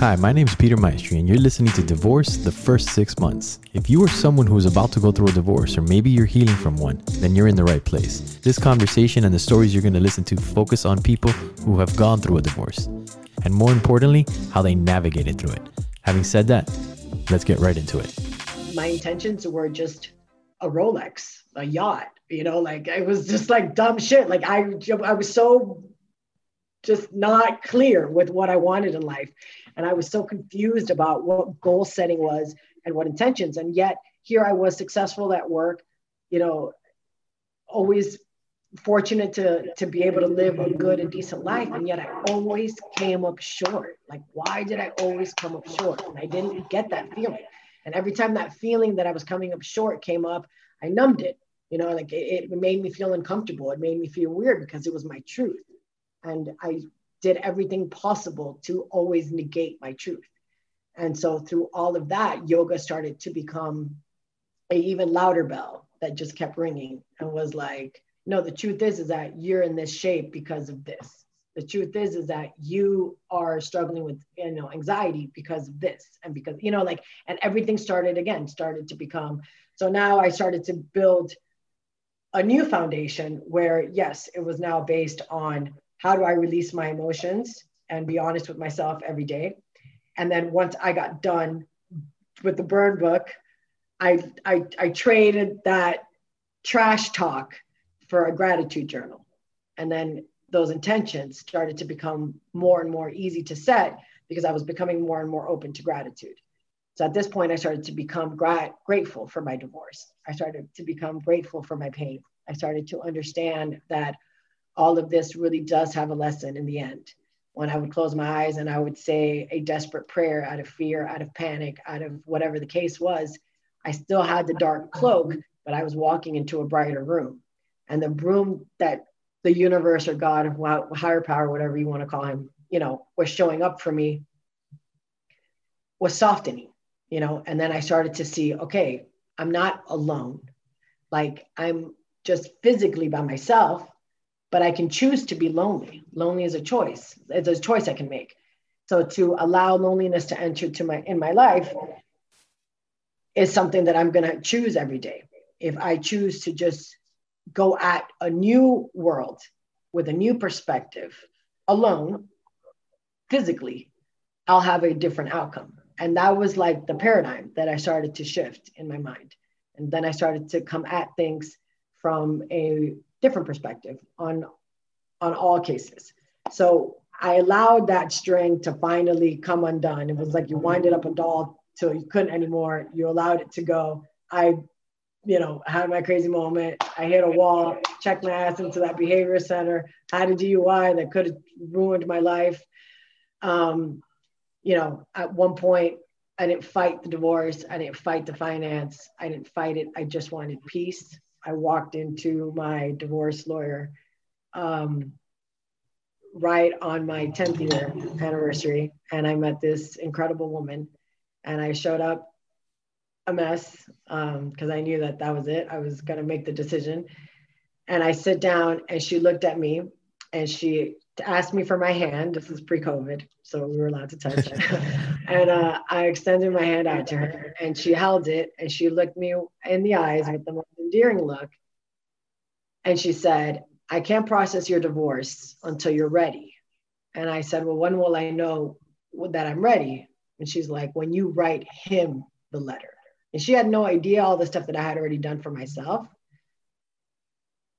Hi, my name is Peter Maestri, and you're listening to Divorce the First Six Months. If you are someone who is about to go through a divorce, or maybe you're healing from one, then you're in the right place. This conversation and the stories you're going to listen to focus on people who have gone through a divorce, and more importantly, how they navigated through it. Having said that, let's get right into it. My intentions were just a Rolex, a yacht, you know, like it was just like dumb shit. Like I, I was so just not clear with what I wanted in life. And I was so confused about what goal setting was and what intentions. And yet here I was successful at work, you know, always fortunate to to be able to live a good and decent life. And yet i always came up short. Like why did i always come up short? And i didn't get that feeling. And every time that feeling that i was coming up short came up i numbed it. You know like it, it made me feel uncomfortable. It made me feel weird because it was my truth and I did everything possible to always negate my truth. And so through all of that, yoga started to become a even louder bell that just kept ringing and was like, no, the truth is is that you're in this shape because of this. The truth is is that you are struggling with you know anxiety because of this and because you know like and everything started again started to become so now I started to build a new foundation where yes it was now based on how do I release my emotions and be honest with myself every day. And then once I got done with the burn book, I, I, I traded that trash talk for a gratitude journal. And then those intentions started to become more and more easy to set because I was becoming more and more open to gratitude. So at this point, I started to become gra- grateful for my divorce. I started to become grateful for my pain. I started to understand that all of this really does have a lesson in the end. When I would close my eyes and I would say a desperate prayer out of fear, out of panic, out of whatever the case was, I still had the dark cloak, but I was walking into a brighter room. And the room that the universe or God, higher power, whatever you want to call him, you know, was showing up for me was softening, you know. And then I started to see, okay, I'm not alone. Like I'm just physically by myself, but I can choose to be lonely. Lonely is a choice. It's a choice I can make. So to allow loneliness to enter to my in my life is something that I'm going to choose every day. If I choose to just go at a new world with a new perspective alone physically, I'll have a different outcome. And that was like the paradigm that I started to shift in my mind. And then I started to come at things from a different perspective on on all cases. So I allowed that string to finally come undone. It was like you winded up a doll till you couldn't anymore. You allowed it to go. I, you know, had my crazy moment. I hit a wall, checked my ass into that behavior center, had a DUI that could have ruined my life. Um, you know, at one point, I didn't fight the divorce. I didn't fight the finance. I didn't fight it. I just wanted peace. I walked into my divorce lawyer um, right on my 10th year anniversary, and I met this incredible woman. And I showed up a mess because um, I knew that that was it. I was going to make the decision. And I sit down, and she looked at me and she asked me for my hand. This is pre COVID, so we were allowed to touch and uh, I extended my hand out to her, and she held it, and she looked me in the eyes with the most endearing look. And she said, I can't process your divorce until you're ready. And I said, Well, when will I know that I'm ready? And she's like, When you write him the letter. And she had no idea all the stuff that I had already done for myself.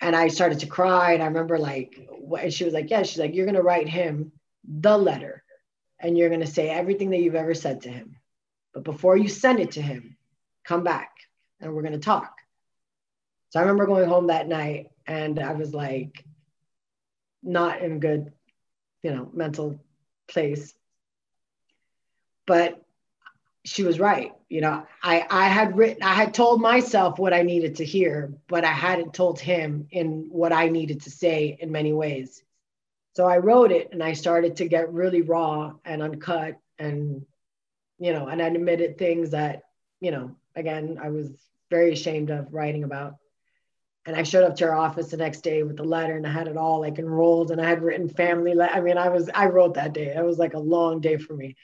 And I started to cry. And I remember, like, and she was like, Yeah, she's like, You're going to write him the letter and you're going to say everything that you've ever said to him. But before you send it to him, come back and we're going to talk. So I remember going home that night and I was like, not in a good, you know, mental place. But she was right. You know, I, I had written, I had told myself what I needed to hear, but I hadn't told him in what I needed to say in many ways. So I wrote it and I started to get really raw and uncut and, you know, and I admitted things that, you know, again, I was very ashamed of writing about and I showed up to her office the next day with the letter and I had it all like enrolled and I had written family. Le- I mean, I was, I wrote that day. It was like a long day for me.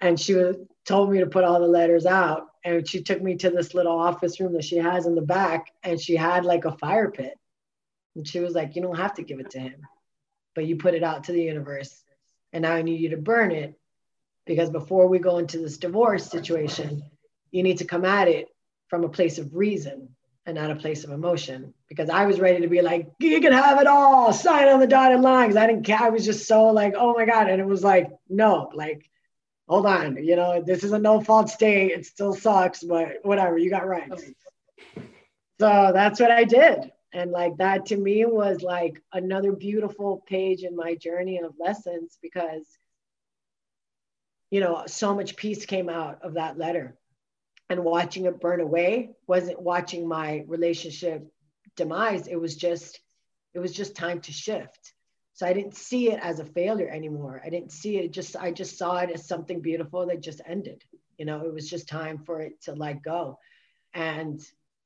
and she was, told me to put all the letters out. And she took me to this little office room that she has in the back, and she had like a fire pit. And she was like, You don't have to give it to him, but you put it out to the universe. And now I need you to burn it because before we go into this divorce situation, you need to come at it from a place of reason and not a place of emotion. Because I was ready to be like, you can have it all, sign on the dotted line. Because I didn't care. I was just so like, oh my God. And it was like, no, like, hold on, you know, this is a no fault state. It still sucks, but whatever, you got rights. So that's what I did. And like that to me was like another beautiful page in my journey of lessons because, you know, so much peace came out of that letter and watching it burn away wasn't watching my relationship demise it was just it was just time to shift so i didn't see it as a failure anymore. I didn't see it just i just saw it as something beautiful that just ended. You know it was just time for it to let go. And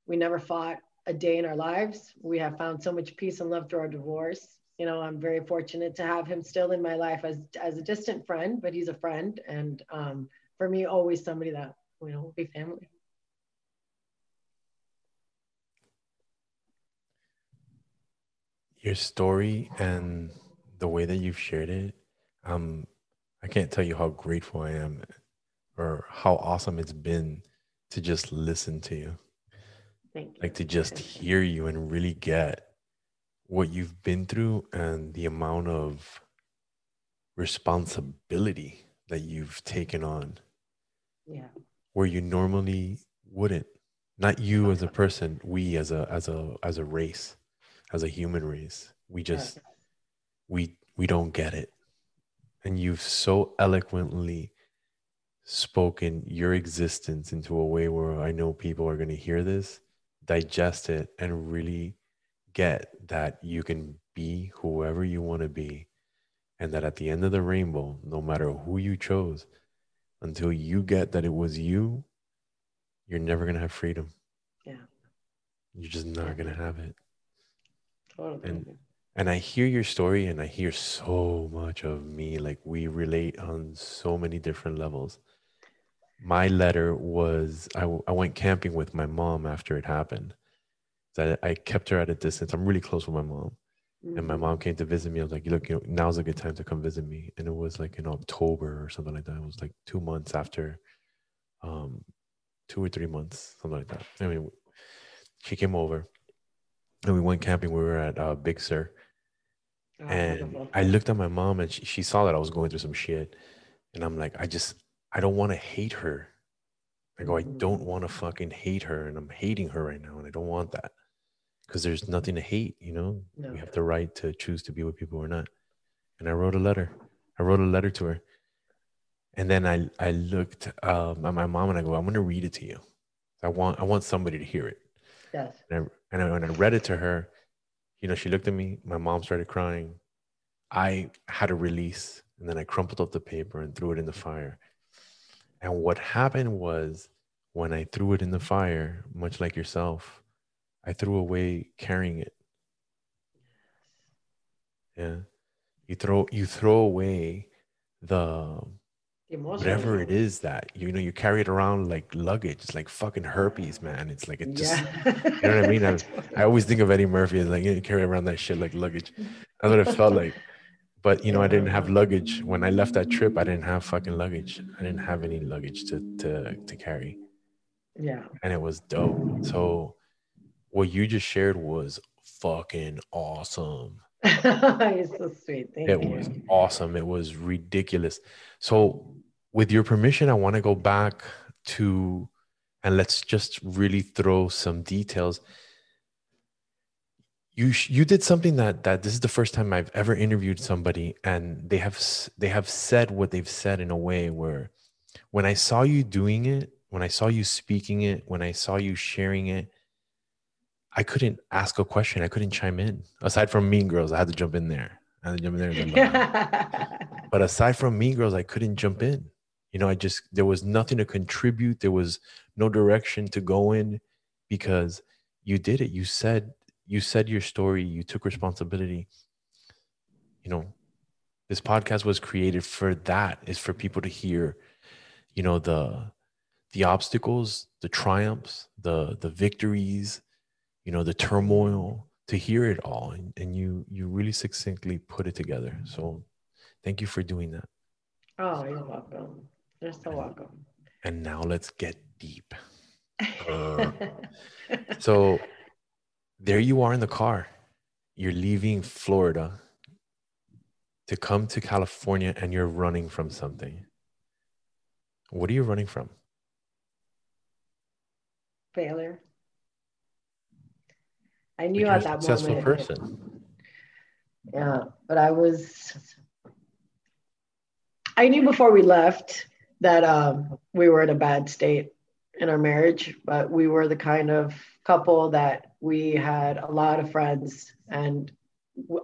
we never fought a day in our lives. We have found so much peace and love through our divorce. You know i'm very fortunate to have him still in my life as as a distant friend but he's a friend. And um, for me always somebody that you know, will be family. Your story and the way that you've shared it, um, I can't tell you how grateful I am or how awesome it's been to just listen to you. Thank you. Like to just hear you and really get what you've been through and the amount of responsibility that you've taken on. Yeah where you normally wouldn't not you as a person we as a as a as a race as a human race we just we we don't get it and you've so eloquently spoken your existence into a way where i know people are going to hear this digest it and really get that you can be whoever you want to be and that at the end of the rainbow no matter who you chose until you get that it was you, you're never going to have freedom. Yeah. You're just not going to have it. Totally. And, and I hear your story and I hear so much of me. Like we relate on so many different levels. My letter was I, I went camping with my mom after it happened. So I, I kept her at a distance. I'm really close with my mom. Mm-hmm. And my mm-hmm. mom came to visit me. I was like, look, you know, now's a good time to come visit me. And it was like in October or something like that. It was like two months after, um, two or three months, something like that. I mean, she came over and we went camping. We were at uh, Big Sur. Oh, and I looked at my mom and she, she saw that I was going through some shit. And I'm like, I just, I don't want to hate her. I go, I don't mm-hmm. want to fucking hate her. And I'm hating her right now. And I don't want that because there's nothing to hate, you know. No. We have the right to choose to be with people or not. And I wrote a letter. I wrote a letter to her, and then I I looked um, at my mom and I go, I'm gonna read it to you. I want I want somebody to hear it. Yes. And I, and when I read it to her, you know, she looked at me. My mom started crying. I had a release, and then I crumpled up the paper and threw it in the fire. And what happened was when I threw it in the fire, much like yourself, I threw away carrying it. Yeah. You throw you throw away the whatever it is that you know you carry it around like luggage it's like fucking herpes ah. man it's like it just yeah. you know what i mean I, I always think of eddie murphy as like you, know, carry around that shit like luggage that's what it felt like but you know i didn't have luggage when i left that trip i didn't have fucking luggage i didn't have any luggage to to to carry yeah and it was dope so what you just shared was fucking awesome. You're so sweet. Thank it you. was awesome. It was ridiculous. So, with your permission, I want to go back to and let's just really throw some details. You you did something that that this is the first time I've ever interviewed somebody and they have they have said what they've said in a way where when I saw you doing it, when I saw you speaking it, when I saw you sharing it, I couldn't ask a question. I couldn't chime in. Aside from Mean Girls, I had to jump in there. I had to jump in there. but aside from Mean Girls, I couldn't jump in. You know, I just there was nothing to contribute. There was no direction to go in because you did it. You said you said your story. You took responsibility. You know, this podcast was created for that. Is for people to hear you know the the obstacles the triumphs the the victories you know the turmoil to hear it all and, and you you really succinctly put it together so thank you for doing that oh you're welcome you're so welcome and now let's get deep uh, so there you are in the car you're leaving florida to come to california and you're running from something what are you running from failure I knew at that successful moment. person. Yeah, but I was. I knew before we left that um, we were in a bad state in our marriage, but we were the kind of couple that we had a lot of friends, and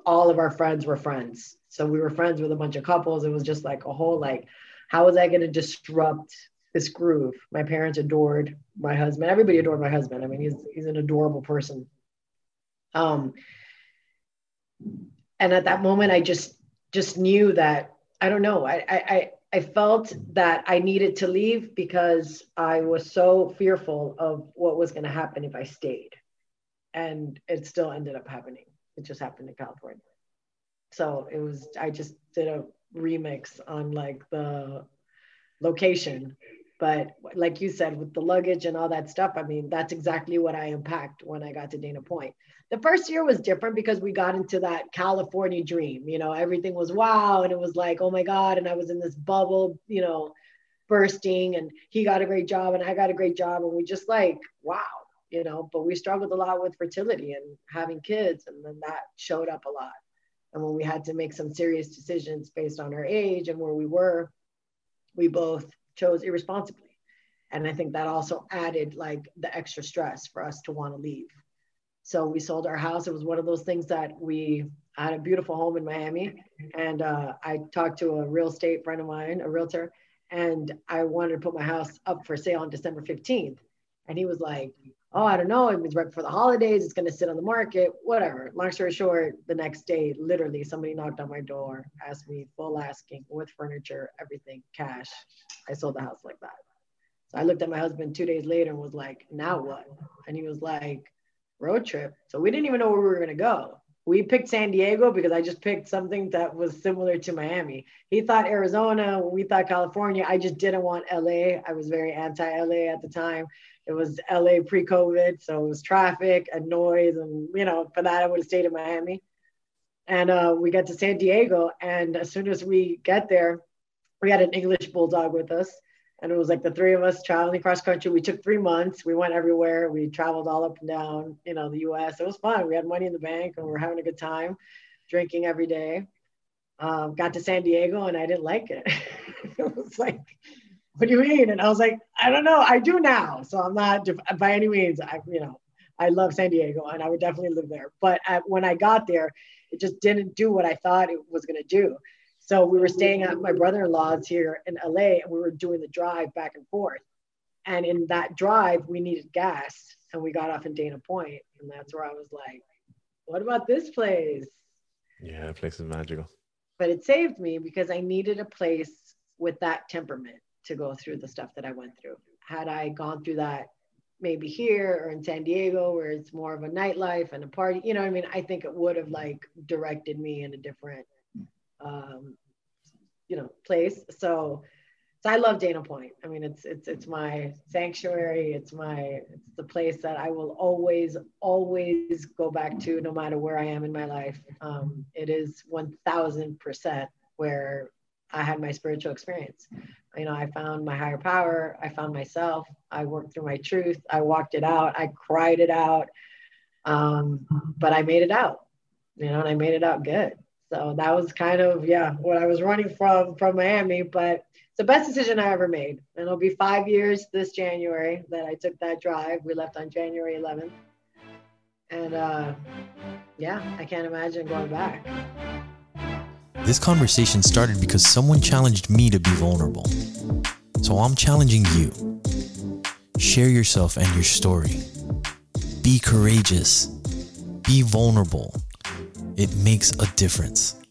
all of our friends were friends. So we were friends with a bunch of couples. It was just like a whole like, how was I going to disrupt this groove? My parents adored my husband. Everybody adored my husband. I mean, he's he's an adorable person. Um, and at that moment, I just just knew that I don't know. I I I felt that I needed to leave because I was so fearful of what was going to happen if I stayed, and it still ended up happening. It just happened in California. So it was. I just did a remix on like the location but like you said with the luggage and all that stuff i mean that's exactly what i unpacked when i got to dana point the first year was different because we got into that california dream you know everything was wow and it was like oh my god and i was in this bubble you know bursting and he got a great job and i got a great job and we just like wow you know but we struggled a lot with fertility and having kids and then that showed up a lot and when we had to make some serious decisions based on our age and where we were we both chose irresponsibly. And I think that also added like the extra stress for us to want to leave. So we sold our house. It was one of those things that we had a beautiful home in Miami. And uh, I talked to a real estate friend of mine, a realtor, and I wanted to put my house up for sale on December 15th. And he was like, oh, I don't know, it was right before the holidays, it's going to sit on the market, whatever. Long story short, the next day, literally, somebody knocked on my door, asked me full asking with furniture, everything, cash. I sold the house like that. So I looked at my husband two days later and was like, now what? And he was like, road trip. So we didn't even know where we were going to go. We picked San Diego because I just picked something that was similar to Miami. He thought Arizona, we thought California. I just didn't want LA. I was very anti LA at the time it was LA pre-COVID, so it was traffic and noise, and you know, for that I would have stayed in Miami. And uh, we got to San Diego, and as soon as we get there, we had an English bulldog with us, and it was like the three of us traveling cross country. We took three months. We went everywhere. We traveled all up and down, you know, the U.S. It was fun. We had money in the bank, and we were having a good time, drinking every day. Um, got to San Diego, and I didn't like it. it was like what do you mean? And I was like, I don't know. I do now. So I'm not by any means, I, you know, I love San Diego and I would definitely live there. But when I got there, it just didn't do what I thought it was going to do. So we were staying at my brother-in-law's here in LA and we were doing the drive back and forth. And in that drive, we needed gas and we got off in Dana Point. And that's where I was like, what about this place? Yeah, that place is magical. But it saved me because I needed a place with that temperament to go through the stuff that I went through. Had I gone through that maybe here or in San Diego where it's more of a nightlife and a party, you know I mean? I think it would have like directed me in a different, um, you know, place. So, so I love Dana Point. I mean, it's, it's, it's my sanctuary. It's my, it's the place that I will always, always go back to no matter where I am in my life. Um, it is 1000% where I had my spiritual experience you know, I found my higher power. I found myself. I worked through my truth. I walked it out. I cried it out. Um, but I made it out, you know, and I made it out good. So that was kind of, yeah, what I was running from, from Miami, but it's the best decision I ever made. And it'll be five years this January that I took that drive. We left on January 11th. And uh, yeah, I can't imagine going back. This conversation started because someone challenged me to be vulnerable. So I'm challenging you. Share yourself and your story. Be courageous. Be vulnerable. It makes a difference.